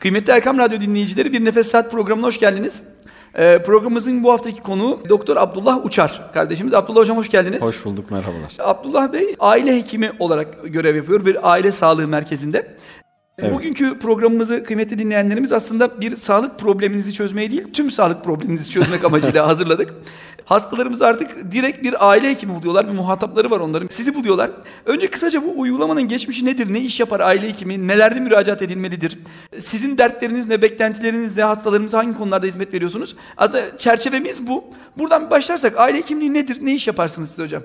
Kıymetli Erkam Radyo dinleyicileri bir Nefes Saat programına hoş geldiniz. Ee, programımızın bu haftaki konuğu Doktor Abdullah Uçar kardeşimiz. Abdullah Hocam hoş geldiniz. Hoş bulduk, merhabalar. Abdullah Bey aile hekimi olarak görev yapıyor bir aile sağlığı merkezinde. Evet. Bugünkü programımızı kıymetli dinleyenlerimiz aslında bir sağlık probleminizi çözmeye değil, tüm sağlık probleminizi çözmek amacıyla hazırladık. Hastalarımız artık direkt bir aile hekimi buluyorlar, bir muhatapları var onların. Sizi buluyorlar. Önce kısaca bu uygulamanın geçmişi nedir? Ne iş yapar aile hekimi? Nelerde müracaat edilmelidir? Sizin dertleriniz ne, beklentileriniz ne? Hastalarımıza hangi konularda hizmet veriyorsunuz? Adı çerçevemiz bu. Buradan başlarsak aile hekimliği nedir? Ne iş yaparsınız siz hocam?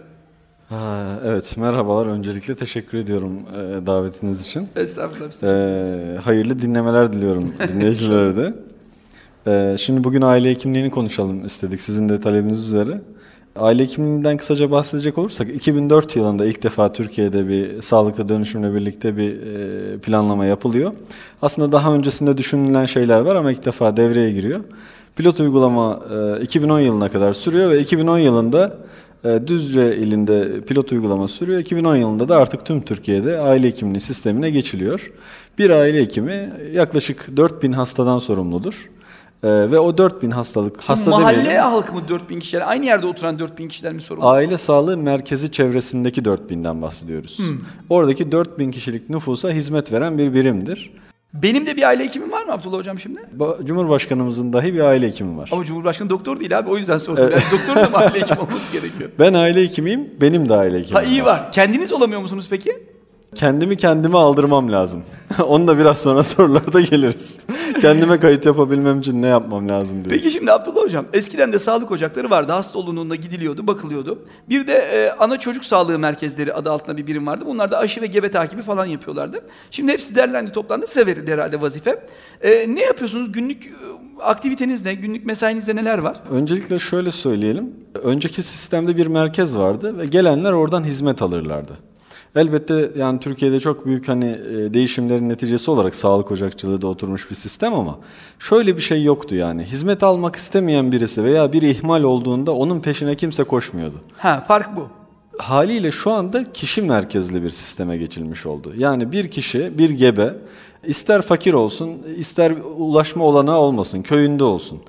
Ha, evet, merhabalar. Öncelikle teşekkür ediyorum e, davetiniz için. Estağfurullah. biz. E, hayırlı dinlemeler diliyorum dinleyicilere de. E, şimdi bugün aile hekimliğini konuşalım istedik sizin de talebiniz üzere. Aile hekimliğinden kısaca bahsedecek olursak 2004 yılında ilk defa Türkiye'de bir sağlıklı dönüşümle birlikte bir e, planlama yapılıyor. Aslında daha öncesinde düşünülen şeyler var ama ilk defa devreye giriyor. Pilot uygulama e, 2010 yılına kadar sürüyor ve 2010 yılında Düzce ilinde pilot uygulama sürüyor. 2010 yılında da artık tüm Türkiye'de aile hekimliği sistemine geçiliyor. Bir aile hekimi yaklaşık 4000 hastadan sorumludur. E, ve o 4000 hastalık hasta Mahalle demeyelim, halkı mı 4000 kişiler? Aynı yerde oturan 4000 kişiler mi sorumlu? aile sağlığı merkezi çevresindeki 4000'den bahsediyoruz. Oradaki 4000 kişilik nüfusa hizmet veren bir birimdir. Benim de bir aile hekimim var mı Abdullah hocam şimdi? Ba- Cumhurbaşkanımızın dahi bir aile hekimi var. Ama Cumhurbaşkanı doktor değil abi o yüzden sordum. Yani doktor da mı aile hekimi olması gerekiyor? Ben aile hekimiyim, benim de aile hekimim Ha iyi var. Kendiniz olamıyor musunuz peki? Kendimi kendime aldırmam lazım. Onu da biraz sonra sorularda geliriz. Kendime kayıt yapabilmem için ne yapmam lazım diye. Peki şimdi Abdullah hocam eskiden de sağlık ocakları vardı. Hasta olduğunda gidiliyordu, bakılıyordu. Bir de e, ana çocuk sağlığı merkezleri adı altında bir birim vardı. Bunlar da aşı ve gebe takibi falan yapıyorlardı. Şimdi hepsi derlendi toplandı. Size verildi herhalde vazife. E, ne yapıyorsunuz? Günlük e, aktiviteniz ne? Günlük mesainizde neler var? Öncelikle şöyle söyleyelim. Önceki sistemde bir merkez vardı ve gelenler oradan hizmet alırlardı. Elbette yani Türkiye'de çok büyük hani e, değişimlerin neticesi olarak sağlık ocakçılığı da oturmuş bir sistem ama şöyle bir şey yoktu yani. Hizmet almak istemeyen birisi veya bir ihmal olduğunda onun peşine kimse koşmuyordu. Ha fark bu. Haliyle şu anda kişi merkezli bir sisteme geçilmiş oldu. Yani bir kişi, bir gebe ister fakir olsun, ister ulaşma olanağı olmasın, köyünde olsun.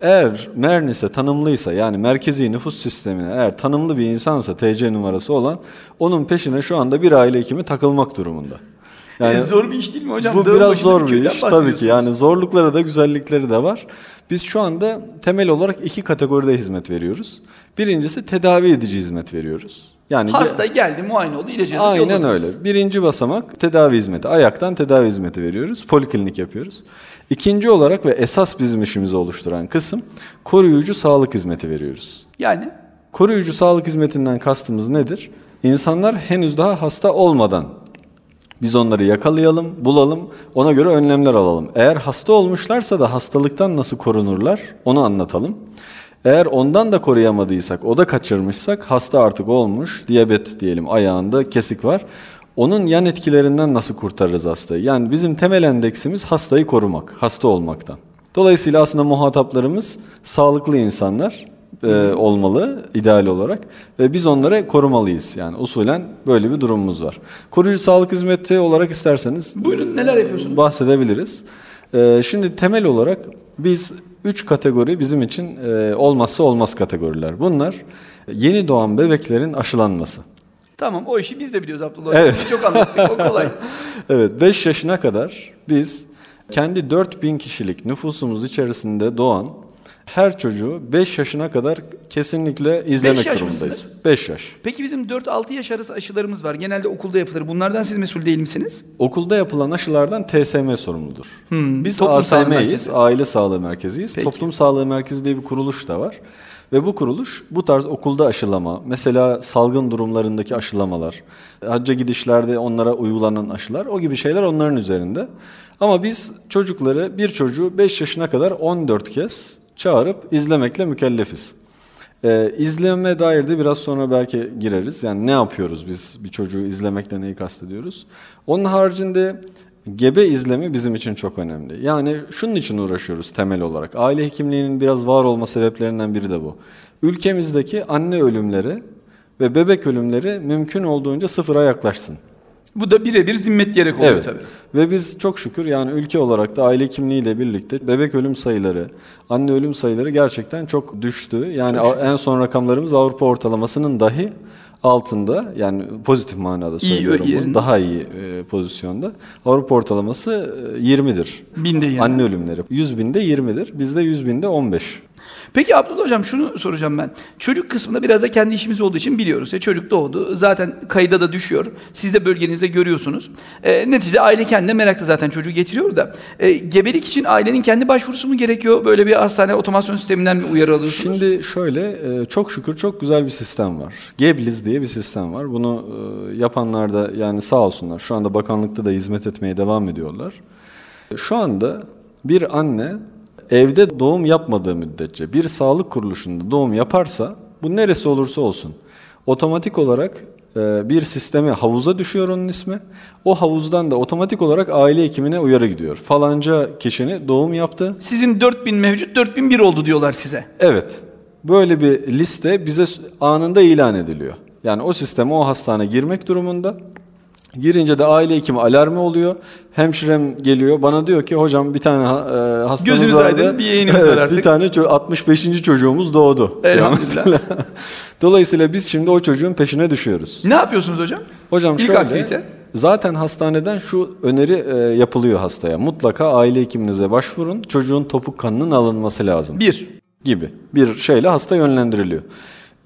Eğer Mernis'e tanımlıysa yani merkezi nüfus sistemine eğer tanımlı bir insansa TC numarası olan onun peşine şu anda bir aile hekimi takılmak durumunda. E, zor bir iş değil mi hocam? Bu Dağın biraz zor bir iş tabii ki. Yani zorlukları da güzellikleri de var. Biz şu anda temel olarak iki kategoride hizmet veriyoruz. Birincisi tedavi edici hizmet veriyoruz. Yani Hasta geldi, muayene oldu, ilacı yazıp Aynen öyle. Birinci basamak tedavi hizmeti. Ayaktan tedavi hizmeti veriyoruz. Poliklinik yapıyoruz. İkinci olarak ve esas bizim işimizi oluşturan kısım koruyucu sağlık hizmeti veriyoruz. Yani Koruyucu sağlık hizmetinden kastımız nedir? İnsanlar henüz daha hasta olmadan biz onları yakalayalım, bulalım, ona göre önlemler alalım. Eğer hasta olmuşlarsa da hastalıktan nasıl korunurlar onu anlatalım. Eğer ondan da koruyamadıysak, o da kaçırmışsak, hasta artık olmuş, diyabet diyelim ayağında kesik var. Onun yan etkilerinden nasıl kurtarırız hastayı? Yani bizim temel endeksimiz hastayı korumak, hasta olmaktan. Dolayısıyla aslında muhataplarımız sağlıklı insanlar e, olmalı ideal olarak ve biz onları korumalıyız. Yani usulen böyle bir durumumuz var. Koruyucu sağlık hizmeti olarak isterseniz Buyurun, neler yapıyorsunuz? bahsedebiliriz. E, şimdi temel olarak biz üç kategori bizim için e, olmazsa olmaz kategoriler. Bunlar yeni doğan bebeklerin aşılanması. Tamam o işi biz de biliyoruz Abdullah. Evet. Çok anlattık, o kolay. Evet 5 yaşına kadar biz kendi 4000 kişilik nüfusumuz içerisinde doğan her çocuğu 5 yaşına kadar kesinlikle izlemek yaş durumundayız. mısınız? 5 yaş. Peki bizim 4-6 yaş arası aşılarımız var. Genelde okulda yapılır. Bunlardan siz mesul değil misiniz? Okulda yapılan aşılardan TSM sorumludur. Biz Toplum Sağlığı ASM'yiz. Aile Sağlığı Merkeziyiz. Peki. Toplum Sağlığı Merkezi diye bir kuruluş da var. Ve bu kuruluş bu tarz okulda aşılama, mesela salgın durumlarındaki aşılamalar, hacca gidişlerde onlara uygulanan aşılar, o gibi şeyler onların üzerinde. Ama biz çocukları, bir çocuğu 5 yaşına kadar 14 kez çağırıp izlemekle mükellefiz. Ee, izleme dair de biraz sonra belki gireriz. Yani ne yapıyoruz biz bir çocuğu izlemekle neyi kastediyoruz? Onun haricinde gebe izlemi bizim için çok önemli. Yani şunun için uğraşıyoruz temel olarak. Aile hekimliğinin biraz var olma sebeplerinden biri de bu. Ülkemizdeki anne ölümleri ve bebek ölümleri mümkün olduğunca sıfıra yaklaşsın. Bu da birebir zimmet diyerek oluyor Evet. tabii. Ve biz çok şükür yani ülke olarak da aile kimliğiyle birlikte bebek ölüm sayıları, anne ölüm sayıları gerçekten çok düştü. Yani a- en son rakamlarımız Avrupa ortalamasının dahi altında. Yani pozitif manada İyi, söylüyorum yerinde. bunu. Daha iyi e, pozisyonda. Avrupa ortalaması e, 20'dir. Binde yani. Anne ölümleri. 100 binde 20'dir. Bizde 100 binde 15. Peki Abdullah Hocam şunu soracağım ben. Çocuk kısmında biraz da kendi işimiz olduğu için biliyoruz. Ya çocuk doğdu. Zaten kayıda da düşüyor. Siz de bölgenizde görüyorsunuz. E, neticede aile kendine meraklı zaten çocuğu getiriyor da. E, gebelik için ailenin kendi başvurusu mu gerekiyor? Böyle bir hastane otomasyon sisteminden mi uyarı alıyorsunuz? Şimdi şöyle e, çok şükür çok güzel bir sistem var. Gebliz diye bir sistem var. Bunu e, yapanlar da yani sağ olsunlar. Şu anda bakanlıkta da hizmet etmeye devam ediyorlar. Şu anda bir anne evde doğum yapmadığı müddetçe bir sağlık kuruluşunda doğum yaparsa bu neresi olursa olsun otomatik olarak e, bir sisteme havuza düşüyor onun ismi. O havuzdan da otomatik olarak aile hekimine uyarı gidiyor. Falanca kişinin doğum yaptı. Sizin 4000 mevcut 4001 oldu diyorlar size. Evet. Böyle bir liste bize anında ilan ediliyor. Yani o sisteme o hastane girmek durumunda. Girince de aile hekimi alarmı oluyor. Hemşirem geliyor bana diyor ki hocam bir tane e, hastamız Gözünüz vardı. aydın, bir yeğenimiz Evet, var artık. Bir tane ço- 65. çocuğumuz doğdu. Elhamdülillah. Dolayısıyla biz şimdi o çocuğun peşine düşüyoruz. Ne yapıyorsunuz hocam? Hocam İlk şöyle, aktivite. zaten hastaneden şu öneri e, yapılıyor hastaya. Mutlaka aile hekiminize başvurun. Çocuğun topuk kanının alınması lazım Bir. gibi bir şeyle hasta yönlendiriliyor.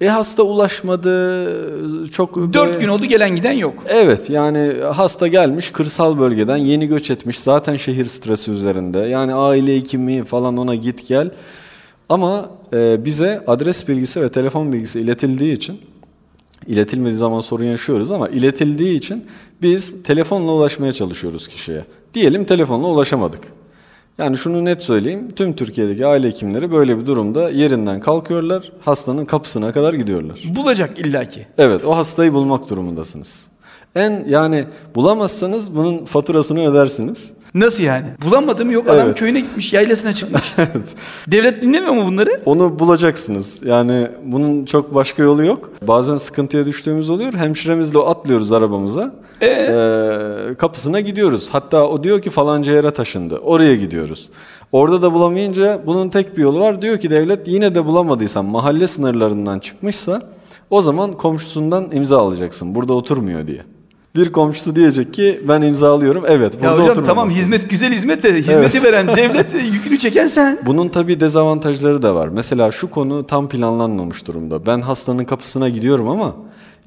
E hasta ulaşmadı çok Dört böyle- gün oldu gelen giden yok. Evet yani hasta gelmiş kırsal bölgeden yeni göç etmiş zaten şehir stresi üzerinde yani aile hekimi falan ona git gel ama e, bize adres bilgisi ve telefon bilgisi iletildiği için iletilmediği zaman sorun yaşıyoruz ama iletildiği için biz telefonla ulaşmaya çalışıyoruz kişiye. Diyelim telefonla ulaşamadık. Yani şunu net söyleyeyim. Tüm Türkiye'deki aile hekimleri böyle bir durumda yerinden kalkıyorlar. Hastanın kapısına kadar gidiyorlar. Bulacak illaki. Evet, o hastayı bulmak durumundasınız. En yani bulamazsanız bunun faturasını ödersiniz. Nasıl yani? Bulamadım yok adam Evet. köyüne gitmiş yaylasına çıkmış. Devlet dinlemiyor mu bunları? Onu bulacaksınız. Yani bunun çok başka yolu yok. Bazen sıkıntıya düştüğümüz oluyor. Hemşiremizle atlıyoruz arabamıza. Ee, kapısına gidiyoruz. Hatta o diyor ki falanca yere taşındı. Oraya gidiyoruz. Orada da bulamayınca bunun tek bir yolu var. Diyor ki devlet yine de bulamadıysan mahalle sınırlarından çıkmışsa o zaman komşusundan imza alacaksın. Burada oturmuyor diye. Bir komşusu diyecek ki ben imzalıyorum. Evet burada Ya hocam oturmamak. tamam hizmet güzel hizmet de hizmeti veren devlet yükünü çeken sen. Bunun tabii dezavantajları da var. Mesela şu konu tam planlanmamış durumda. Ben hastanın kapısına gidiyorum ama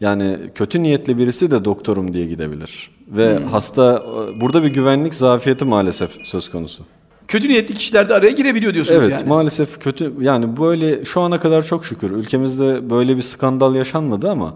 yani kötü niyetli birisi de doktorum diye gidebilir. Ve Hmm. hasta burada bir güvenlik zafiyeti maalesef söz konusu. Kötü niyetli kişiler de araya girebiliyor diyorsunuz Evet yani. maalesef kötü yani böyle şu ana kadar çok şükür ülkemizde böyle bir skandal yaşanmadı ama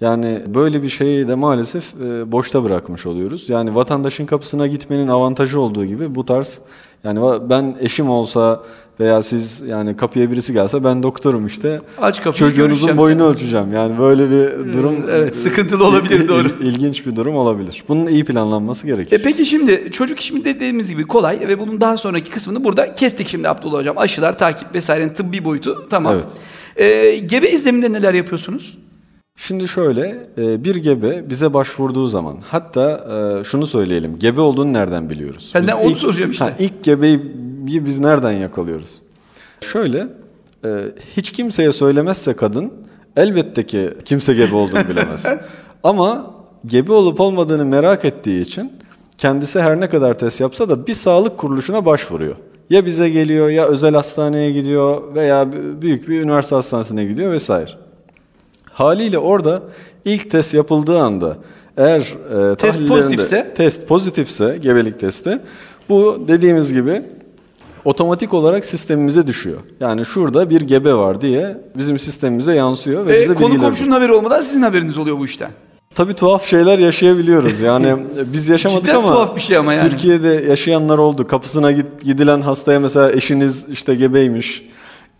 yani böyle bir şeyi de maalesef e, boşta bırakmış oluyoruz. Yani vatandaşın kapısına gitmenin avantajı olduğu gibi bu tarz yani ben eşim olsa veya siz yani kapıya birisi gelse ben doktorum işte. Aç kapıyı Çocuğunuzun boyunu seni. ölçeceğim. Yani böyle bir durum evet, sıkıntılı olabilir, il- il- doğru. ilginç bir durum olabilir. Bunun iyi planlanması gerekir. E peki şimdi çocuk işimi dediğimiz gibi kolay ve bunun daha sonraki kısmını burada kestik şimdi Abdullah Hocam. Aşılar, takip vesairenin tıbbi boyutu tamam. Evet. E, gebe izleminde neler yapıyorsunuz? Şimdi şöyle e, bir gebe bize başvurduğu zaman hatta e, şunu söyleyelim gebe olduğunu nereden biliyoruz? Ben de onu ilk- soracağım işte. Ha, ilk gebeyi biz nereden yakalıyoruz? Şöyle e, hiç kimseye söylemezse kadın elbette ki kimse gebe olduğunu bilemez. Ama gebe olup olmadığını merak ettiği için kendisi her ne kadar test yapsa da bir sağlık kuruluşuna başvuruyor. Ya bize geliyor ya özel hastaneye gidiyor veya büyük bir üniversite hastanesine gidiyor vesaire. Haliyle orada ilk test yapıldığı anda eğer e, Test pozitifse? test pozitifse gebelik testi bu dediğimiz gibi otomatik olarak sistemimize düşüyor. Yani şurada bir gebe var diye bizim sistemimize yansıyor ve E, bize konu komşunun haberi olmadan sizin haberiniz oluyor bu işten. Tabii tuhaf şeyler yaşayabiliyoruz. Yani biz yaşamadık Cidden ama tuhaf bir şey ama yani. Türkiye'de yaşayanlar oldu. Kapısına git, gidilen hastaya mesela eşiniz işte gebeymiş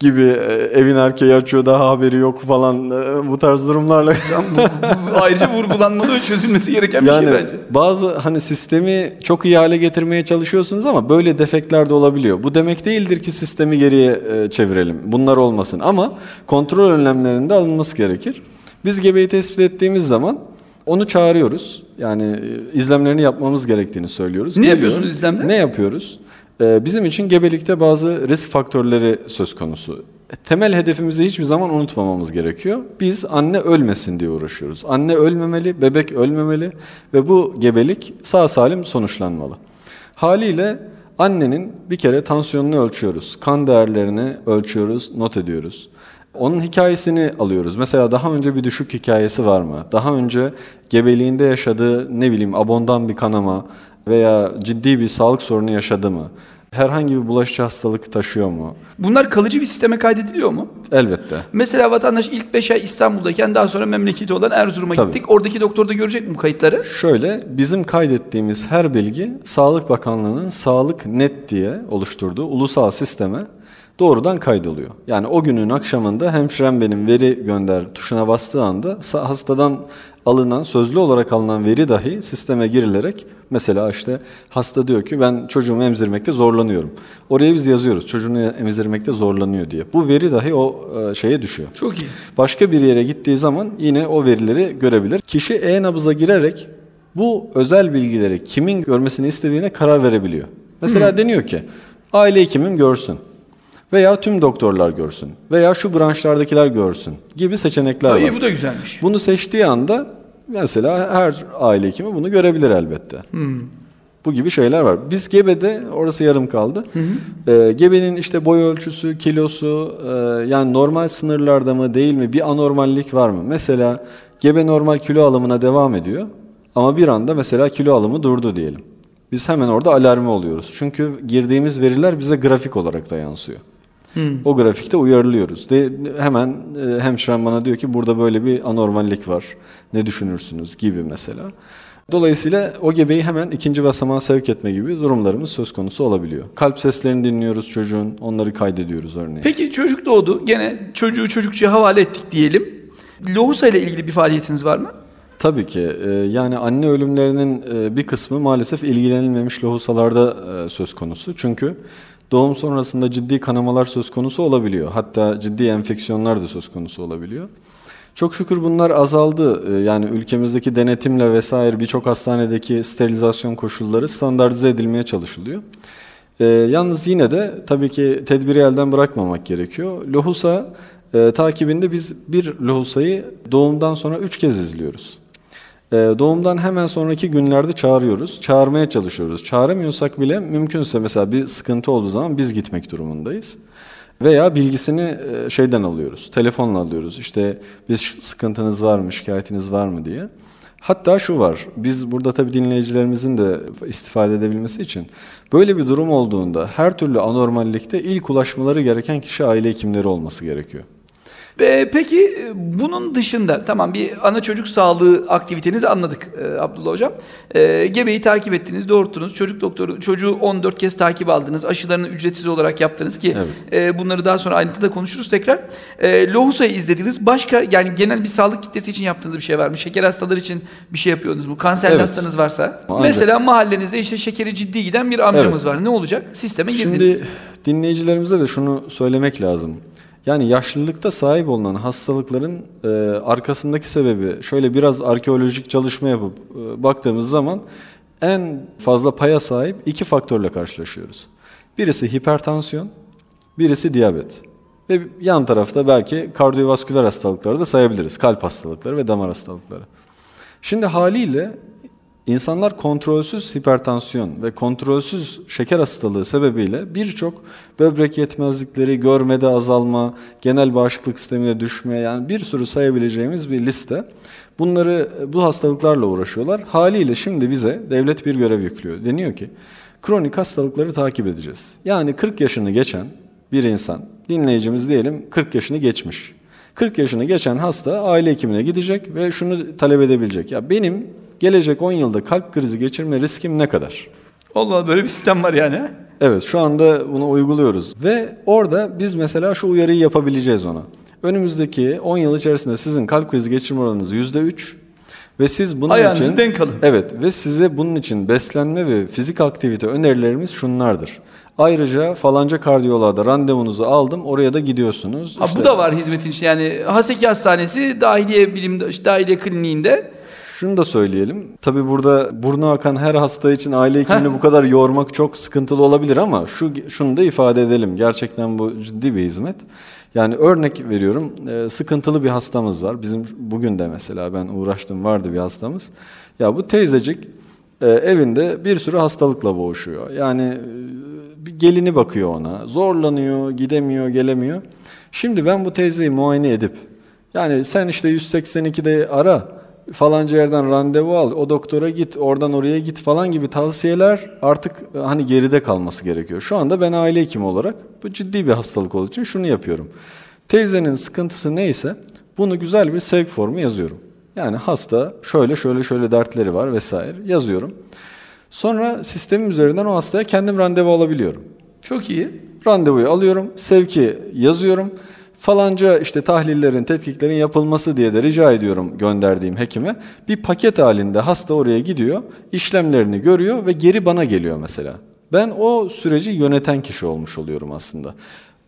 gibi e, evin erkeği açıyor daha haberi yok falan e, bu tarz durumlarla bu, bu- ayrıca vurgulanmalı ve çözülmesi gereken bir yani şey bence. bazı hani sistemi çok iyi hale getirmeye çalışıyorsunuz ama böyle defekler de olabiliyor. Bu demek değildir ki sistemi geriye e, çevirelim. Bunlar olmasın ama kontrol önlemlerinde alınması gerekir. Biz gebeyi tespit ettiğimiz zaman Onu çağırıyoruz. Yani izlemlerini yapmamız gerektiğini söylüyoruz. Ne Geliyor. yapıyorsunuz izlemde? Ne yapıyoruz? Ee, bizim için gebelikte bazı risk faktörleri söz konusu. Temel hedefimizi hiçbir zaman unutmamamız gerekiyor. Biz anne ölmesin diye uğraşıyoruz. Anne ölmemeli, bebek ölmemeli ve bu gebelik sağ salim sonuçlanmalı. Haliyle annenin bir kere tansiyonunu ölçüyoruz. Kan değerlerini ölçüyoruz, not ediyoruz. Onun hikayesini alıyoruz. Mesela daha önce bir düşük hikayesi var mı? Daha önce gebeliğinde yaşadığı ne bileyim abondan bir kanama veya ciddi bir sağlık sorunu yaşadı mı? Herhangi bir bulaşıcı hastalık taşıyor mu? Bunlar kalıcı bir sisteme kaydediliyor mu? Elbette. Mesela vatandaş ilk 5 ay İstanbul'dayken daha sonra memleketi olan Erzurum'a Tabii. gittik. Oradaki doktor da görecek mi bu kayıtları? Şöyle bizim kaydettiğimiz her bilgi Sağlık Bakanlığı'nın Sağlık Net diye oluşturduğu ulusal sisteme doğrudan kaydoluyor. Yani o günün akşamında hemşirem benim veri gönder tuşuna bastığı anda hastadan alınan sözlü olarak alınan veri dahi sisteme girilerek mesela işte hasta diyor ki ben çocuğumu emzirmekte zorlanıyorum. Oraya biz yazıyoruz çocuğunu emzirmekte zorlanıyor diye. Bu veri dahi o e, şeye düşüyor. Çok iyi. Başka bir yere gittiği zaman yine o verileri görebilir. Kişi e-nabıza girerek bu özel bilgileri kimin görmesini istediğine karar verebiliyor. Mesela deniyor ki aile hekimim görsün veya tüm doktorlar görsün veya şu branşlardakiler görsün gibi seçenekler var. İyi bu da güzelmiş. Bunu seçtiği anda mesela her aile hekimi bunu görebilir elbette. Bu gibi şeyler var. Biz Gebe'de orası yarım kaldı. Ee, Gebe'nin işte boy ölçüsü, kilosu e, yani normal sınırlarda mı değil mi bir anormallik var mı? Mesela Gebe normal kilo alımına devam ediyor ama bir anda mesela kilo alımı durdu diyelim. Biz hemen orada alarmı oluyoruz. Çünkü girdiğimiz veriler bize grafik olarak da yansıyor. O grafikte uyarılıyoruz. De, hemen e, hemşirem bana diyor ki burada böyle bir anormallik var. Ne düşünürsünüz gibi mesela. Dolayısıyla o gebeyi hemen ikinci basamağa sevk etme gibi durumlarımız söz konusu olabiliyor. Kalp seslerini dinliyoruz çocuğun, onları kaydediyoruz örneğin. Peki çocuk doğdu. Gene çocuğu çocukçuya havale ettik diyelim. Lohusa ile ilgili bir faaliyetiniz var mı? Tabii ki. e, Yani anne ölümlerinin e, bir kısmı maalesef ilgilenilmemiş lohusalarda e, söz konusu. Çünkü doğum sonrasında ciddi kanamalar söz konusu olabiliyor. Hatta ciddi enfeksiyonlar da söz konusu olabiliyor. Çok şükür bunlar azaldı. E, Yani ülkemizdeki denetimle vesaire birçok hastanedeki sterilizasyon koşulları standartize edilmeye çalışılıyor. E, yalnız yine de tabii ki tedbiri elden bırakmamak gerekiyor. Lohusa e, takibinde biz bir lohusayı doğumdan sonra üç kez izliyoruz. E, doğumdan hemen sonraki günlerde çağırıyoruz. Çağırmaya çalışıyoruz. Çağıramıyorsak bile mümkünse mesela bir sıkıntı olduğu zaman biz gitmek durumundayız. Veya bilgisini e, şeyden alıyoruz. Telefonla alıyoruz. İşte bir sıkıntınız var mı, şikayetiniz var mı diye. Hatta şu var, biz burada tabii dinleyicilerimizin de istifade edebilmesi için böyle bir durum olduğunda her türlü anormallikte ilk ulaşmaları gereken kişi aile hekimleri olması gerekiyor. Ve peki e, bunun dışında tamam bir ana çocuk sağlığı aktivitenizi anladık e, Abdullah hocam. E, gebeyi takip ettiniz, doğurttunuz. Çocuk doktoru çocuğu 14 kez takip aldınız. Aşılarını ücretsiz olarak yaptınız ki e, bunları daha sonra ayrıntıda konuşuruz tekrar. E, Lohusa'yı izlediniz. Başka yani genel bir sağlık kitlesi için yaptığınız bir şey var mı? Şeker hastaları için bir şey yapıyordunuz mu? Kanserli Evet. hastanız varsa. Ancak- Mesela mahallenizde işte şekeri ciddi giden bir amcamız var. Ne olacak? Sisteme girdiniz. Şimdi dinleyicilerimize de şunu söylemek lazım. Yani yaşlılıkta sahip olunan hastalıkların e, arkasındaki sebebi şöyle biraz arkeolojik çalışma yapıp e, baktığımız zaman en fazla paya sahip iki faktörle karşılaşıyoruz. Birisi hipertansiyon, birisi diyabet. Ve yan tarafta belki kardiyovasküler hastalıkları da sayabiliriz. Kalp hastalıkları ve damar hastalıkları. Şimdi haliyle insanlar kontrolsüz hipertansiyon ve kontrolsüz şeker hastalığı sebebiyle birçok böbrek yetmezlikleri, görmede azalma, genel bağışıklık sistemine düşme yani bir sürü sayabileceğimiz bir liste. Bunları bu hastalıklarla uğraşıyorlar. Haliyle şimdi bize devlet bir görev yüklüyor. Deniyor ki kronik hastalıkları takip edeceğiz. Yani 40 yaşını geçen bir insan, dinleyicimiz diyelim 40 yaşını geçmiş. 40 yaşını geçen hasta aile hekimine gidecek ve şunu talep edebilecek. Ya benim gelecek 10 yılda kalp krizi geçirme riskim ne kadar? Allah böyle bir sistem var yani. Evet şu anda bunu uyguluyoruz ve orada biz mesela şu uyarıyı yapabileceğiz ona. Önümüzdeki 10 yıl içerisinde sizin kalp krizi geçirme oranınız %3 ve siz bunun Ayağınızı için denk alın. Evet ve size bunun için beslenme ve fizik aktivite önerilerimiz şunlardır. Ayrıca falanca kardiyoloğa da randevunuzu aldım. Oraya da gidiyorsunuz. Ha, İşte- bu da var hizmetin içinde. Yani Haseki Hastanesi Dahiliye Bilim Dahiliye Kliniğinde Şunu da söyleyelim. Tabii burada burnu akan her hasta için aile hekimini bu kadar yormak çok sıkıntılı olabilir ama şu şunu da ifade edelim. Gerçekten bu ciddi bir hizmet. Yani örnek veriyorum e, sıkıntılı bir hastamız var. Bizim bugün de mesela ben uğraştım vardı bir hastamız. Ya bu teyzecik e, evinde bir sürü hastalıkla boğuşuyor. Yani e, bir gelini bakıyor ona. Zorlanıyor, gidemiyor, gelemiyor. Şimdi ben bu teyzeyi muayene edip yani sen işte 182'de ara falanca yerden randevu al, o doktora git, oradan oraya git falan gibi tavsiyeler artık e, hani geride kalması gerekiyor. Şu anda ben aile hekimi olarak bu ciddi bir hastalık olduğu için şunu yapıyorum. Teyzenin sıkıntısı neyse bunu güzel bir sevk formu yazıyorum. Yani hasta şöyle şöyle şöyle dertleri var vesaire yazıyorum. Sonra sistemim üzerinden o hastaya kendim randevu alabiliyorum. Çok iyi. Randevuyu alıyorum, sevki yazıyorum. Falanca işte tahlillerin, tetkiklerin yapılması diye de rica ediyorum gönderdiğim hekime. Bir paket halinde hasta oraya gidiyor, işlemlerini görüyor ve geri bana geliyor mesela. Ben o süreci yöneten kişi olmuş oluyorum aslında.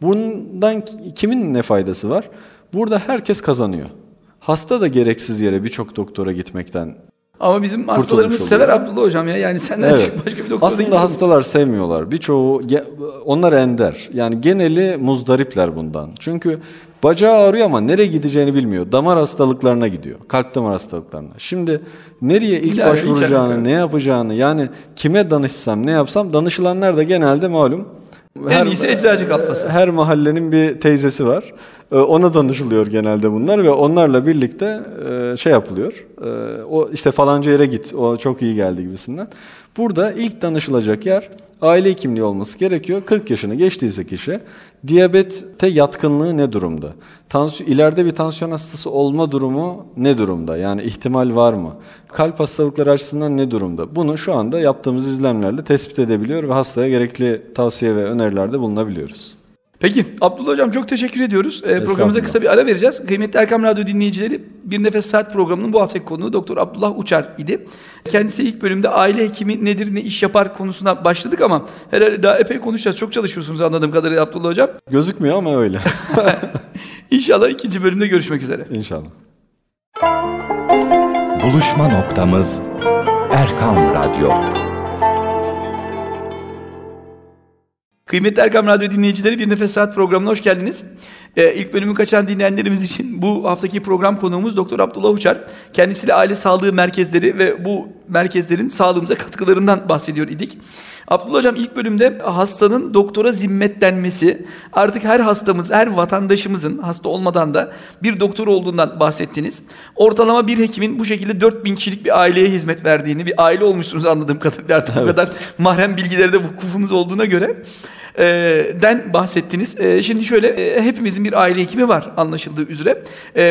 Bundan kimin ne faydası var? Burada herkes kazanıyor. Hasta da gereksiz yere birçok doktora gitmekten Ama bizim hastalarımız oluyor. sever Abdullah hocam ya. Yani senden Evet. çık başka bir doktora Aslında gitmiyor. hastalar sevmiyorlar. Birçoğu onlar ender. Yani geneli muzdaripler bundan. Çünkü bacağı ağrıyor ama nereye gideceğini bilmiyor. Damar hastalıklarına gidiyor. Kalp damar hastalıklarına. Şimdi nereye ilk İlave, başvuracağını, içeride. ne yapacağını yani kime danışsam, ne yapsam danışılanlar da genelde malum En iyisi eczacı kafası. her mahallenin bir teyzesi var. Ee, Ona danışılıyor genelde bunlar ve onlarla birlikte e, şey yapılıyor. Ee, O işte falanca yere git, o çok iyi geldi gibisinden. Burada ilk danışılacak yer aile hekimliği olması gerekiyor. 40 yaşını geçtiyse kişi diyabete yatkınlığı ne durumda? Tansiyon, ileride bir tansiyon hastası olma durumu ne durumda? Yani ihtimal var mı? Kalp hastalıkları açısından ne durumda? Bunu şu anda yaptığımız izlemlerle tespit edebiliyor ve hastaya gerekli tavsiye ve önerilerde bulunabiliyoruz. Peki Abdullah Hocam çok teşekkür ediyoruz. Ee, programımıza kısa bir ara vereceğiz. Kıymetli Erkam Radyo dinleyicileri Bir Nefes Saat programının bu haftaki konuğu Doktor Abdullah Uçar idi. Kendisi ilk bölümde aile hekimi nedir ne iş yapar konusuna başladık ama herhalde daha epey konuşacağız. Çok çalışıyorsunuz anladığım kadarıyla Abdullah Hocam. Gözükmüyor ama öyle. İnşallah ikinci bölümde görüşmek üzere. İnşallah. Buluşma noktamız Erkan Radyo. Kıymetli Erkam Radyo dinleyicileri Bir Nefes Saat programına hoş geldiniz. Ee, ilk bölümü kaçan dinleyenlerimiz için bu haftaki program konuğumuz Doktor Abdullah Uçar. Kendisiyle aile sağlığı merkezleri ve bu merkezlerin sağlığımıza katkılarından bahsediyor idik. Abdullah Hocam ilk bölümde hastanın doktora zimmetlenmesi, artık her hastamız, her vatandaşımızın hasta olmadan da bir doktor olduğundan bahsettiniz. Ortalama bir hekimin bu şekilde 4000 kişilik bir aileye hizmet verdiğini, bir aile olmuşsunuz anladığım kadarıyla artık bu kadar mahrem bilgilerde de vukufunuz olduğuna göre den bahsettiniz. Şimdi şöyle hepimizin bir aile hekimi var anlaşıldığı üzere.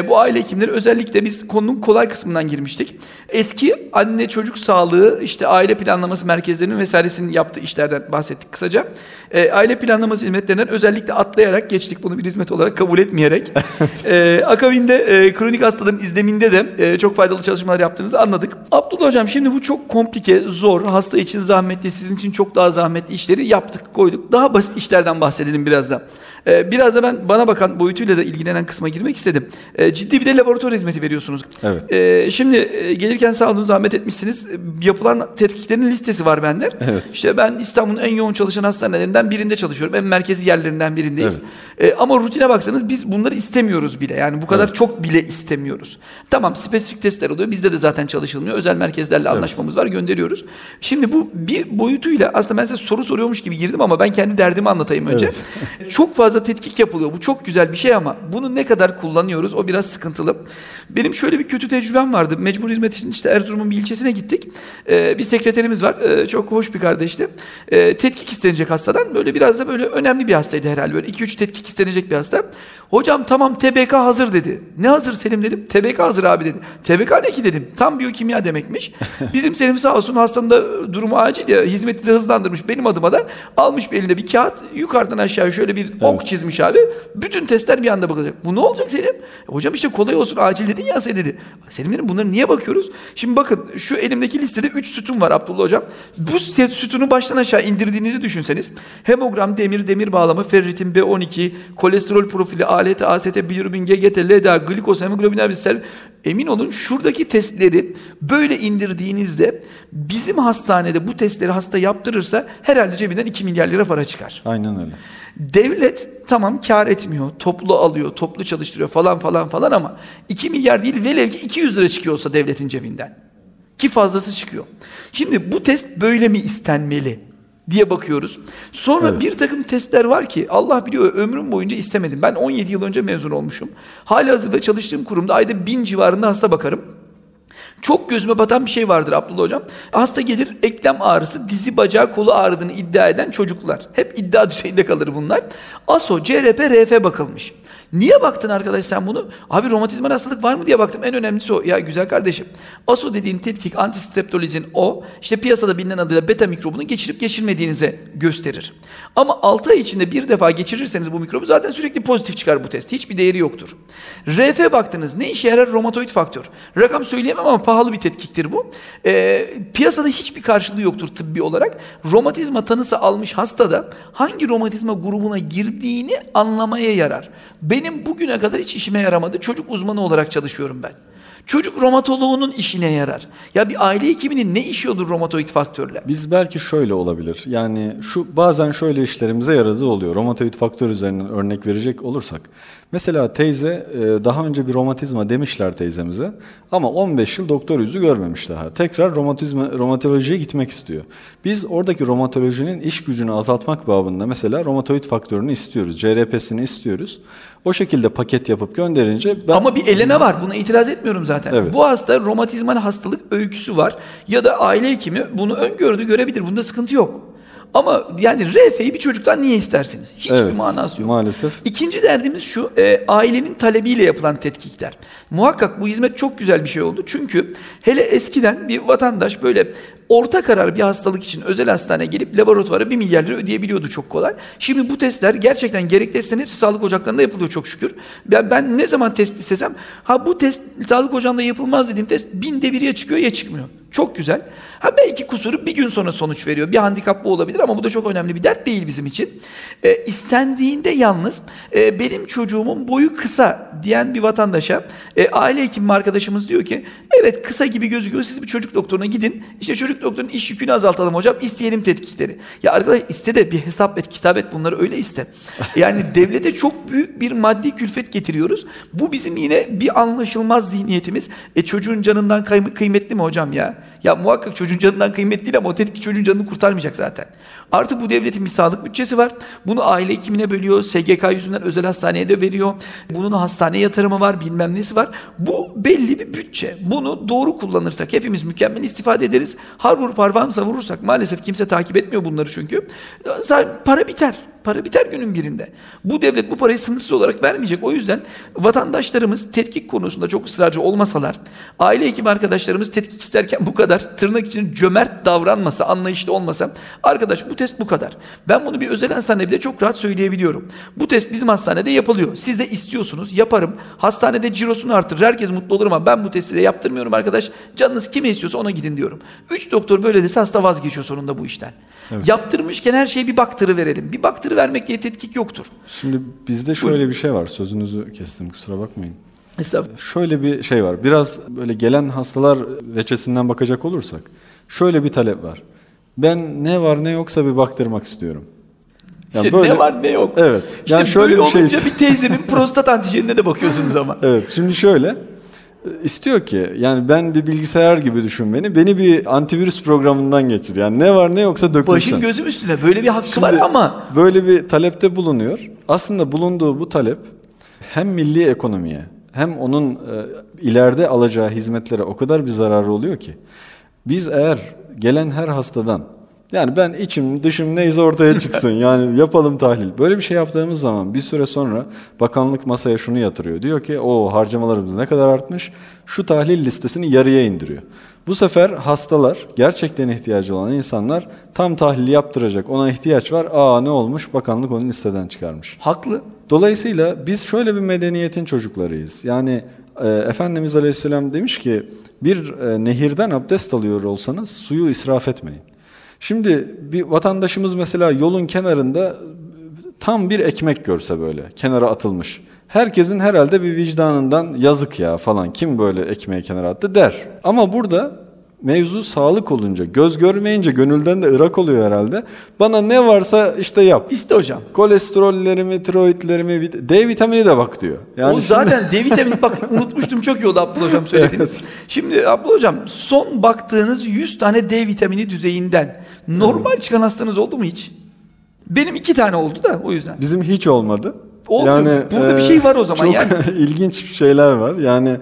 Bu aile hekimleri özellikle biz konunun kolay kısmından girmiştik. Eski anne çocuk sağlığı işte aile planlaması merkezlerinin vesairesinin yaptığı işlerden bahsettik kısaca. E, aile planlaması hizmetlerinden özellikle atlayarak geçtik bunu bir hizmet olarak kabul etmeyerek. e, akabinde e, kronik hastaların izleminde de e, çok faydalı çalışmalar yaptığınızı anladık. Abdullah Hocam şimdi bu çok komplike, zor, hasta için zahmetli, sizin için çok daha zahmetli işleri yaptık, koyduk. Daha basit işlerden bahsedelim biraz da. Ee, biraz da ben bana bakan boyutuyla da ilgilenen kısma girmek istedim. Ee, ciddi bir de laboratuvar hizmeti veriyorsunuz. Evet. Ee, şimdi e, gelirken sağ olun zahmet etmişsiniz. Yapılan tetkiklerin listesi var bende. Evet. İşte ben İstanbul'un en yoğun çalışan hastanelerinden birinde çalışıyorum. En merkezi yerlerinden birindeyiz. Ee, ama rutine baksanız biz bunları istemiyoruz bile. Yani bu kadar çok bile istemiyoruz. Tamam spesifik testler oluyor. Bizde de zaten çalışılmıyor. Özel merkezlerle anlaşmamız var. Gönderiyoruz. Şimdi bu bir boyutuyla aslında ben size soru soruyormuş gibi girdim ama ben kendi derdimi anlatayım önce. çok fazla tetkik yapılıyor. Bu çok güzel bir şey ama bunu ne kadar kullanıyoruz o biraz sıkıntılı. Benim şöyle bir kötü tecrübem vardı. Mecbur hizmet için işte Erzurum'un bir ilçesine gittik. Ee, bir sekreterimiz var. Ee, çok hoş bir kardeşti. Ee, tetkik istenecek hastadan. Böyle biraz da böyle önemli bir hastaydı herhalde. Böyle 2-3 tetkik istenecek bir hasta. Hocam tamam TBK hazır dedi. Ne hazır Selim dedim. TBK hazır abi dedi. TBK ne ki dedim. Tam biyokimya demekmiş. Bizim Selim sağ olsun hastanın da durumu acil ya. Hizmeti de hızlandırmış. Benim adıma da almış bir elinde bir kağıt yukarıdan aşağı şöyle bir ok çizmiş abi. Bütün testler bir anda bakılacak. Bu ne olacak Selim? E, hocam işte kolay olsun acil dedin ya sen dedi. Selim dedim bunları niye bakıyoruz? Şimdi bakın şu elimdeki listede 3 sütun var Abdullah hocam. Bu sütunu baştan aşağı indirdiğinizi düşünseniz hemogram, demir, demir bağlama, ferritin, B12, kolesterol profili, ALT, AST, bilirubin, GGT, LDA, glikoz, hemoglobin, sel Emin olun şuradaki testleri böyle indirdiğinizde bizim hastanede bu testleri hasta yaptırırsa herhalde cebinden 2 milyar lira para çıkar. Aynen öyle. Devlet tamam kar etmiyor, toplu alıyor, toplu çalıştırıyor falan falan falan ama 2 milyar değil velev ki 200 lira çıkıyorsa devletin cebinden. Ki fazlası çıkıyor. Şimdi bu test böyle mi istenmeli? Diye bakıyoruz. Sonra Evet. bir takım testler var ki Allah biliyor ömrüm boyunca istemedim. Ben 17 yıl önce mezun olmuşum. Hali hazırda çalıştığım kurumda ayda bin civarında hasta bakarım. Çok gözüme batan bir şey vardır Abdullah Hocam. Hasta gelir eklem ağrısı, dizi bacağı, kolu ağrıdığını iddia eden çocuklar. Hep iddia düzeyinde kalır bunlar. ASO, CRP, RF bakılmış. Niye baktın arkadaş sen bunu? Abi romatizmal hastalık var mı diye baktım. En önemlisi o. Ya güzel kardeşim. ASO dediğin tetkik antistreptolizin o işte piyasada bilinen adıyla beta mikrobunu geçirip geçirmediğinize gösterir. Ama 6 ay içinde bir defa geçirirseniz bu mikrobu zaten sürekli pozitif çıkar bu test. Hiçbir değeri yoktur. RF baktınız ne işe yarar? Romatoid faktör. Rakam söyleyemem ama pahalı bir tetkiktir bu. Ee, piyasada hiçbir karşılığı yoktur tıbbi olarak. Romatizma tanısı almış hastada hangi romatizma grubuna girdiğini anlamaya yarar. Benim bugüne kadar hiç işime yaramadı. Çocuk uzmanı olarak çalışıyorum ben. Çocuk romatoloğunun işine yarar. Ya bir aile hekiminin ne işi olur romatoid faktörle? Biz belki şöyle olabilir. Yani şu bazen şöyle işlerimize yaradığı oluyor. Romatoid faktör üzerinden örnek verecek olursak. Mesela teyze e, daha önce bir romatizma demişler teyzemize ama 15 yıl doktor yüzü görmemiş daha. Tekrar romatizma romatolojiye gitmek istiyor. Biz oradaki romatolojinin iş gücünü azaltmak babında mesela romatoid faktörünü istiyoruz. CRP'sini istiyoruz. O şekilde paket yapıp gönderince ben Ama bir eleme var. Buna itiraz etmiyorum zaten. Evet. Bu hasta romatizmal hastalık öyküsü var. Ya da aile hekimi bunu öngördü görebilir. Bunda sıkıntı yok. Ama yani RF'yi bir çocuktan niye istersiniz? Hiçbir Evet, manası yok. maalesef. İkinci derdimiz şu, e, ailenin talebiyle yapılan tetkikler. Muhakkak bu hizmet çok güzel bir şey oldu. Çünkü hele eskiden bir vatandaş böyle orta karar bir hastalık için özel hastaneye gelip laboratuvara bir milyar lira ödeyebiliyordu çok kolay. Şimdi bu testler gerçekten gerekli testlerin hepsi sağlık ocaklarında yapılıyor çok şükür. Ben, ben ne zaman test istesem ha bu test sağlık ocağında yapılmaz dediğim test binde bir ya çıkıyor ya çıkmıyor. Çok güzel. Ha belki kusuru bir gün sonra sonuç veriyor. Bir handikap bu olabilir ama bu da çok önemli bir dert değil bizim için. E, istendiğinde yalnız e, benim çocuğumun boyu kısa diyen bir vatandaşa e, aile hekimi arkadaşımız diyor ki evet kısa gibi gözüküyor siz bir çocuk doktoruna gidin. İşte çocuk doktorunun iş yükünü azaltalım hocam isteyelim tetkikleri. Ya arkadaş iste de bir hesap et kitap et bunları öyle iste. Yani devlete çok büyük bir maddi külfet getiriyoruz. Bu bizim yine bir anlaşılmaz zihniyetimiz. E çocuğun canından kıym- kıymetli mi hocam ya? Ya muhakkak çocuğun canından kıymetli değil ama o tetkik çocuğun canını kurtarmayacak zaten. Artı bu devletin bir sağlık bütçesi var. Bunu aile hekimine bölüyor. SGK yüzünden özel hastaneye de veriyor. Bunun hastane yatırımı var bilmem nesi var. Bu belli bir bütçe. Bunu doğru kullanırsak hepimiz mükemmel istifade ederiz. Har vurup harvam savurursak maalesef kimse takip etmiyor bunları çünkü. Para biter. Para biter günün birinde. Bu devlet bu parayı sınırsız olarak vermeyecek. O yüzden vatandaşlarımız tetkik konusunda çok ısrarcı olmasalar, aile hekim arkadaşlarımız tetkik isterken bu kadar tırnak için cömert davranmasa, anlayışlı olmasa, arkadaş bu test bu kadar. Ben bunu bir özel hastanede bile çok rahat söyleyebiliyorum. Bu test bizim hastanede yapılıyor. Siz de istiyorsunuz, yaparım. Hastanede cirosunu artırır, herkes mutlu olur ama ben bu testi de yaptırmıyorum arkadaş. Canınız kime istiyorsa ona gidin diyorum. Üç doktor böyle dese hasta vazgeçiyor sonunda bu işten. Yaptırmışken her şeye bir baktırı verelim. Bir baktırı vermek diye tetkik yoktur. Şimdi bizde şöyle bir şey var. Sözünüzü kestim kusura bakmayın. Estağfurullah. Şöyle bir şey var. Biraz böyle gelen hastalar veçesinden bakacak olursak şöyle bir talep var. Ben ne var ne yoksa bir baktırmak istiyorum. Yani İşte ne var ne yok. Evet. İşte Yani şöyle böyle bir şey olunca bir teyzemin prostat antijenine de bakıyorsunuz ama. Evet. Şimdi şöyle istiyor ki yani ben bir bilgisayar gibi düşün beni. Beni bir antivirüs programından geçir. Yani ne var ne yoksa dökülsün. Başım gözüm üstüne böyle bir hakkı var Şimdi ama böyle bir talepte bulunuyor. Aslında bulunduğu bu talep hem milli ekonomiye hem onun e, ileride alacağı hizmetlere o kadar bir zararı oluyor ki. Biz eğer gelen her hastadan yani ben içim dışım neyse ortaya çıksın yani yapalım tahlil. Böyle bir şey yaptığımız zaman bir süre sonra bakanlık masaya şunu yatırıyor. Diyor ki o harcamalarımız ne kadar artmış şu tahlil listesini yarıya indiriyor. Bu sefer hastalar, gerçekten ihtiyacı olan insanlar tam tahlil yaptıracak, ona ihtiyaç var. Aa ne olmuş? Bakanlık onu listeden çıkarmış. Haklı. Dolayısıyla biz şöyle bir medeniyetin çocuklarıyız. Yani e, Efendimiz Aleyhisselam demiş ki bir e, nehirden abdest alıyor olsanız suyu israf etmeyin. Şimdi bir vatandaşımız mesela yolun kenarında tam bir ekmek görse böyle kenara atılmış. Herkesin herhalde bir vicdanından yazık ya falan kim böyle ekmeği kenara attı der. Ama burada mevzu sağlık olunca göz görmeyince gönülden de ırak oluyor herhalde. Bana ne varsa işte yap. İste hocam. Kolesterollerimi, tiroidlerimi, D vitamini de bak diyor. o şimdi- zaten D vitamini bak unutmuştum çok iyi oldu Abdullah hocam söylediniz. Şimdi Abdullah hocam son baktığınız 100 tane D vitamini düzeyinden normal çıkan hastanız oldu mu hiç? Benim iki tane oldu da o yüzden. Bizim hiç olmadı. Oldu. Burada bir şey var o zaman çok yani. ilginç şeyler var. Yani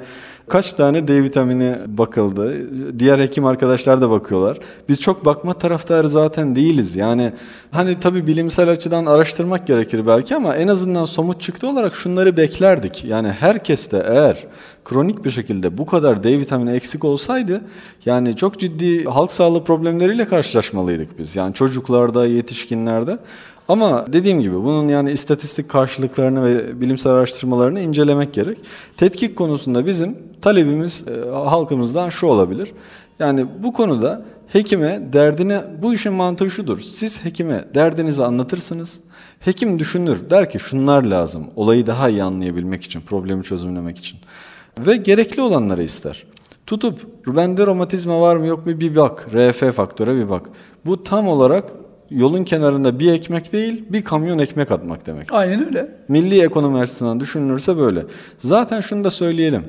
kaç tane D vitamini bakıldı. Diğer hekim arkadaşlar da bakıyorlar. Biz çok bakma taraftarı zaten değiliz. Yani hani tabii bilimsel açıdan araştırmak gerekir belki ama en azından somut çıktı olarak şunları beklerdik. Yani herkes de eğer kronik bir şekilde bu kadar D vitamini eksik olsaydı yani çok ciddi halk sağlığı problemleriyle karşılaşmalıydık biz. Yani çocuklarda, yetişkinlerde. Ama dediğim gibi bunun yani istatistik karşılıklarını ve bilimsel araştırmalarını incelemek gerek. Tetkik konusunda bizim talebimiz e, halkımızdan şu olabilir. Yani bu konuda hekime derdine bu işin mantığı şudur. Siz hekime derdinizi anlatırsınız. Hekim düşünür der ki şunlar lazım olayı daha iyi anlayabilmek için problemi çözümlemek için. Ve gerekli olanları ister. Tutup bende romatizma var mı yok mu bir bak. RF faktöre bir bak. Bu tam olarak yolun kenarında bir ekmek değil bir kamyon ekmek atmak demek. Aynen öyle. Milli ekonomi açısından düşünülürse böyle. Zaten şunu da söyleyelim.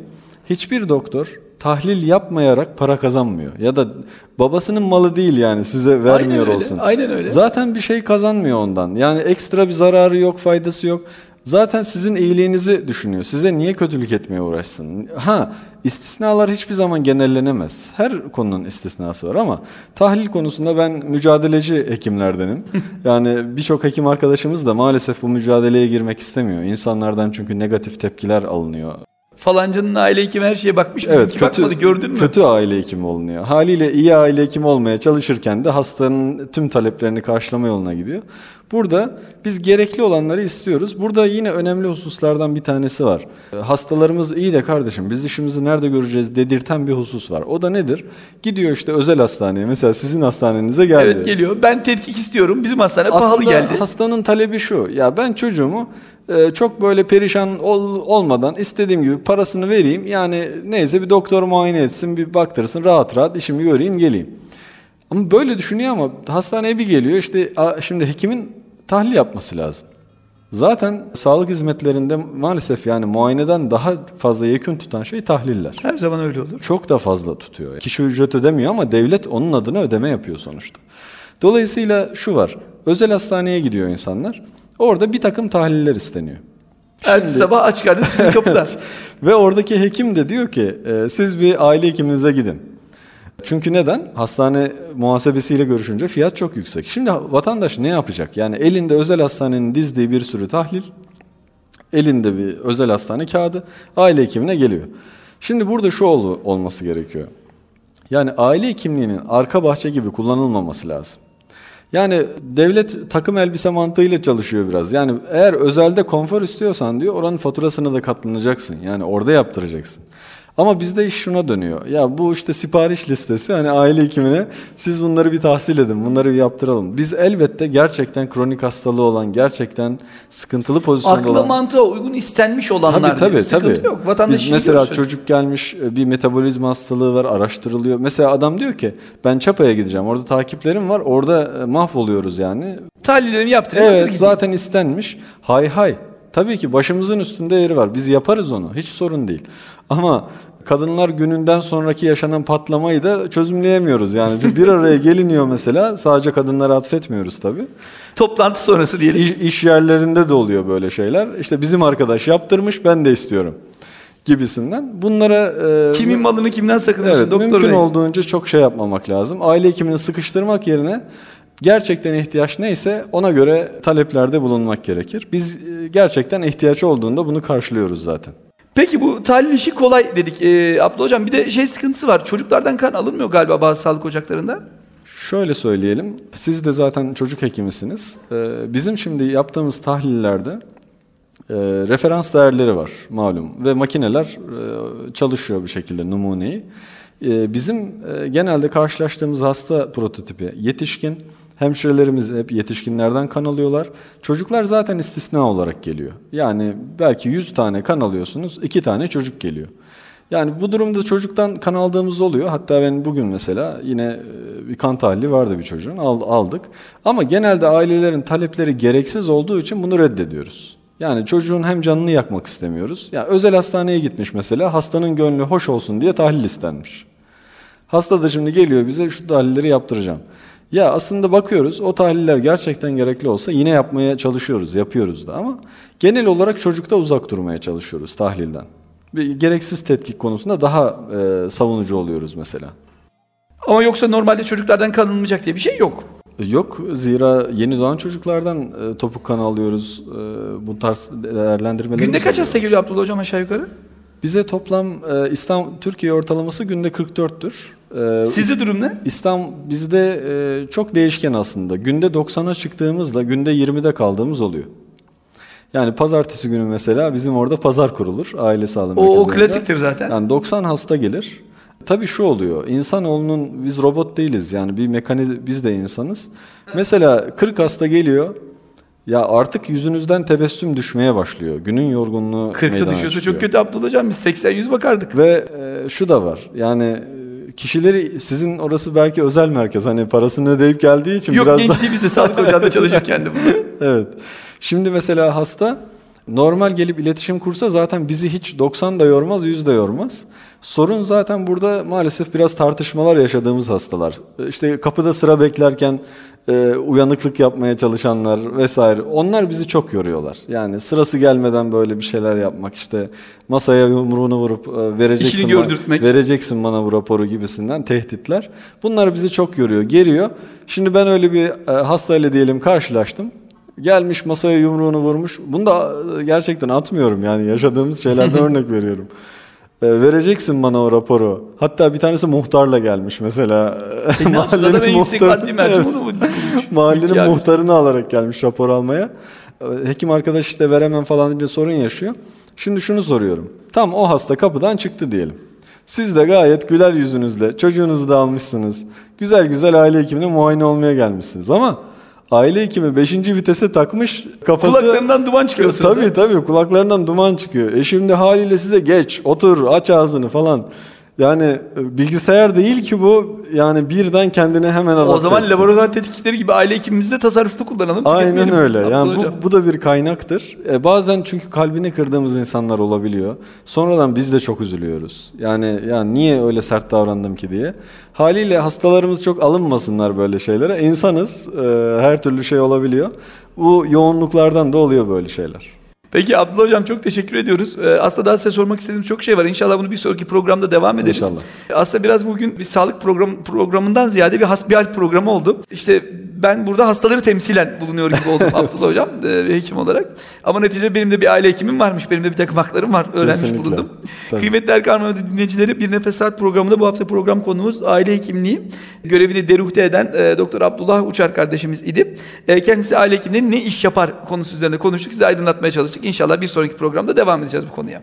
Hiçbir doktor tahlil yapmayarak para kazanmıyor. Ya da babasının malı değil yani size vermiyor öyle, olsun. aynen öyle. Zaten bir şey kazanmıyor ondan. Yani ekstra bir zararı yok, faydası yok. Zaten sizin iyiliğinizi düşünüyor. Size niye kötülük etmeye uğraşsın? Ha, istisnalar hiçbir zaman genellenemez. Her konunun istisnası var ama tahlil konusunda ben mücadeleci hekimlerdenim. yani birçok hekim arkadaşımız da maalesef bu mücadeleye girmek istemiyor. İnsanlardan çünkü negatif tepkiler alınıyor. Falancının aile hekimi her şeye bakmış. Bizimki Evet, kötü, bakmadı gördün mü? kötü aile hekimi olunuyor. Haliyle iyi aile hekimi olmaya çalışırken de hastanın tüm taleplerini karşılama yoluna gidiyor. Burada biz gerekli olanları istiyoruz. Burada yine önemli hususlardan bir tanesi var. E, Hastalarımız iyi de kardeşim biz işimizi nerede göreceğiz dedirten bir husus var. O da nedir? Gidiyor işte özel hastaneye mesela sizin hastanenize geldi. Evet geliyor. Ben tetkik istiyorum. Bizim hastane pahalı Aslında geldi. hastanın talebi şu. Ya ben çocuğumu çok böyle perişan ol- olmadan istediğim gibi parasını vereyim. Yani neyse bir doktor muayene etsin, bir baktırsın, rahat rahat işimi göreyim, geleyim. Ama böyle düşünüyor ama hastaneye bir geliyor. işte şimdi hekimin tahlil yapması lazım. Zaten sağlık hizmetlerinde maalesef yani muayeneden daha fazla yekün tutan şey tahliller. Her zaman öyle olur. Çok da fazla tutuyor. Kişi ücret ödemiyor ama devlet onun adına ödeme yapıyor sonuçta. Dolayısıyla şu var. Özel hastaneye gidiyor insanlar. Orada bir takım tahliller isteniyor. Ertesi sabah aç karnı sizin kapıda. Ve oradaki hekim de diyor ki e, siz bir aile hekiminize gidin. Çünkü neden? Hastane muhasebesiyle görüşünce fiyat çok yüksek. Şimdi vatandaş ne yapacak? Yani elinde özel hastanenin dizdiği bir sürü tahlil, elinde bir özel hastane kağıdı aile hekimine geliyor. Şimdi burada şu ol- olması gerekiyor. Yani aile hekimliğinin arka bahçe gibi kullanılmaması lazım. Yani devlet takım elbise mantığıyla çalışıyor biraz. Yani eğer özelde konfor istiyorsan diyor oranın faturasına da katlanacaksın. Yani orada yaptıracaksın. Ama bizde iş şuna dönüyor. Ya bu işte sipariş listesi hani aile hekimine siz bunları bir tahsil edin, bunları bir yaptıralım. Biz elbette gerçekten kronik hastalığı olan, gerçekten sıkıntılı pozisyonda Akla olan mantığa uygun istenmiş olanlar. Tabii tabii diyor. Sıkıntı tabii. yok. Vatandaş Biz mesela görsün. çocuk gelmiş e, bir metabolizma hastalığı var araştırılıyor. Mesela adam diyor ki ben Çapa'ya gideceğim. Orada takiplerim var. Orada e, mahvoluyoruz yani. Tahlillerini yaptırayım. hazır Evet zaten istenmiş. Hay hay. Tabii ki başımızın üstünde yeri var. Biz yaparız onu. Hiç sorun değil. Ama kadınlar gününden sonraki yaşanan patlamayı da çözümleyemiyoruz. Yani bir araya geliniyor mesela. Sadece kadınlara atfetmiyoruz tabii. Toplantı sonrası diyelim. İş, iş yerlerinde de oluyor böyle şeyler. İşte bizim arkadaş yaptırmış ben de istiyorum gibisinden. Bunlara e, Kimin malını kimden sakınıyorsun evet, doktor mümkün bey? olduğunca çok şey yapmamak lazım. Aile hekimini sıkıştırmak yerine gerçekten ihtiyaç neyse ona göre taleplerde bulunmak gerekir. Biz e, gerçekten ihtiyaç olduğunda bunu karşılıyoruz zaten. Peki bu tahlil işi kolay dedik. Ee, Abdullah Hocam bir de şey sıkıntısı var. Çocuklardan kan alınmıyor galiba bazı sağlık ocaklarında. Şöyle söyleyelim, siz de zaten çocuk hekimisiniz. Ee, bizim şimdi yaptığımız tahlillerde e, referans değerleri var malum ve makineler e, çalışıyor bir şekilde numuneyi. E, bizim e, genelde karşılaştığımız hasta prototipi yetişkin, hemşirelerimiz hep yetişkinlerden kan alıyorlar. Çocuklar zaten istisna olarak geliyor. Yani belki 100 tane kan alıyorsunuz, 2 tane çocuk geliyor. Yani bu durumda çocuktan kan aldığımız oluyor. Hatta ben bugün mesela yine e, bir kan tahlili vardı bir çocuğun Al- aldık. Ama genelde ailelerin talepleri gereksiz olduğu için bunu reddediyoruz. Yani çocuğun hem canını yakmak istemiyoruz. Ya özel hastaneye gitmiş mesela hastanın gönlü hoş olsun diye tahlil istenmiş. Hasta da şimdi geliyor bize şu tahlilleri yaptıracağım. Ya aslında bakıyoruz o tahliller gerçekten gerekli olsa yine yapmaya çalışıyoruz, yapıyoruz da ama genel olarak çocukta uzak durmaya çalışıyoruz tahlilden. Bir gereksiz tetkik konusunda daha e, savunucu oluyoruz mesela. Ama yoksa normalde çocuklardan kan alınmayacak diye bir şey yok. Yok zira yeni doğan çocuklardan e, topuk kan alıyoruz. E, bu tarz değerlendirmelerimiz Günde kaç hasta geliyor Abdullah Hocam aşağı yukarı? Bize toplam e, İstanbul Türkiye ortalaması günde 44'tür. E, Sizde durum ne? İstanbul bizde e, çok değişken aslında. Günde 90'a çıktığımızla günde 20'de kaldığımız oluyor. Yani pazartesi günü mesela bizim orada pazar kurulur aile sağlığı O, o merkezlerinde. klasiktir zaten. Yani 90 hasta gelir. Tabii şu oluyor. İnsanoğlunun biz robot değiliz. Yani bir mekaniz biz de insanız. Mesela 40 hasta geliyor. Ya artık yüzünüzden tebessüm düşmeye başlıyor. Günün yorgunluğu 40'ta meydana düşüyorsa çıkıyor. çok kötü Abdullah Hocam. Biz 80-100 bakardık. Ve e, şu da var. Yani kişileri sizin orası belki özel merkez. Hani parasını ödeyip geldiği için Yok biraz gençliği biz de sağlık ocağında çalışırken de evet. Şimdi mesela hasta normal gelip iletişim kursa zaten bizi hiç 90 da yormaz, 100 de yormaz. Sorun zaten burada maalesef biraz tartışmalar yaşadığımız hastalar. İşte kapıda sıra beklerken e, uyanıklık yapmaya çalışanlar vesaire. Onlar bizi çok yoruyorlar. Yani sırası gelmeden böyle bir şeyler yapmak işte masaya yumruğunu vurup e, vereceksin İşini ba- gördürtmek. vereceksin bana bu raporu gibisinden tehditler. Bunlar bizi çok yoruyor, geriyor. Şimdi ben öyle bir e, hastayla diyelim karşılaştım. Gelmiş masaya yumruğunu vurmuş. Bunu da e, gerçekten atmıyorum yani yaşadığımız şeylerden örnek veriyorum. E, vereceksin bana o raporu. Hatta bir tanesi muhtarla gelmiş mesela. E? Adam en yüksek mu? Mahallenin Yani. muhtarını alarak gelmiş rapor almaya. E, Hekim arkadaş işte veremem falan deyince sorun yaşıyor. Şimdi şunu soruyorum. Tam o hasta kapıdan çıktı diyelim. Siz de gayet güler yüzünüzle çocuğunuzu da almışsınız. Güzel güzel aile hekimine muayene olmaya gelmişsiniz ama aile hekimi 5. vitese takmış kafası... Kulaklarından duman çıkıyor sırada. Tabii tabii kulaklarından duman çıkıyor. E şimdi haliyle size geç, otur, aç ağzını falan. Yani e, bilgisayar değil ki bu. Yani birden kendine hemen adapte O zaman etsin. laboratuvar tetkikleri gibi aile hekimimizi de tasarruflu kullanalım. Aynen öyle. Abdullah Yani Hocam. bu, bu da bir kaynaktır. E, bazen çünkü kalbini kırdığımız insanlar olabiliyor. Sonradan biz de çok üzülüyoruz. Yani yani niye öyle sert davrandım ki diye. Haliyle hastalarımız çok alınmasınlar böyle şeylere. İnsanız. e, her türlü şey olabiliyor. Bu yoğunluklardan da oluyor böyle şeyler. Peki Abdullah Hocam çok teşekkür ediyoruz. Ee, aslında daha size sormak istediğim çok şey var. İnşallah bunu bir sonraki programda devam ederiz. İnşallah. Aslında biraz bugün bir sağlık program, programından ziyade bir hasbihal programı oldu. İşte ben burada hastaları temsilen bulunuyor gibi oldum Abdullah Hocam e, bir hekim olarak. Ama neticede benim de bir aile hekimim varmış. Benim de bir takım haklarım var. Öğrenmiş Kesinlikle. bulundum. Tabii. Kıymetli Erkan dinleyicileri Bir Nefes Saat programında bu hafta program konumuz aile hekimliği. Görevini deruhte eden e, Doktor Abdullah Uçar kardeşimiz idi. E, kendisi aile hekimliği ne iş yapar konusu üzerine konuştuk. Sizi aydınlatmaya çalıştık. İnşallah bir sonraki programda devam edeceğiz bu konuya.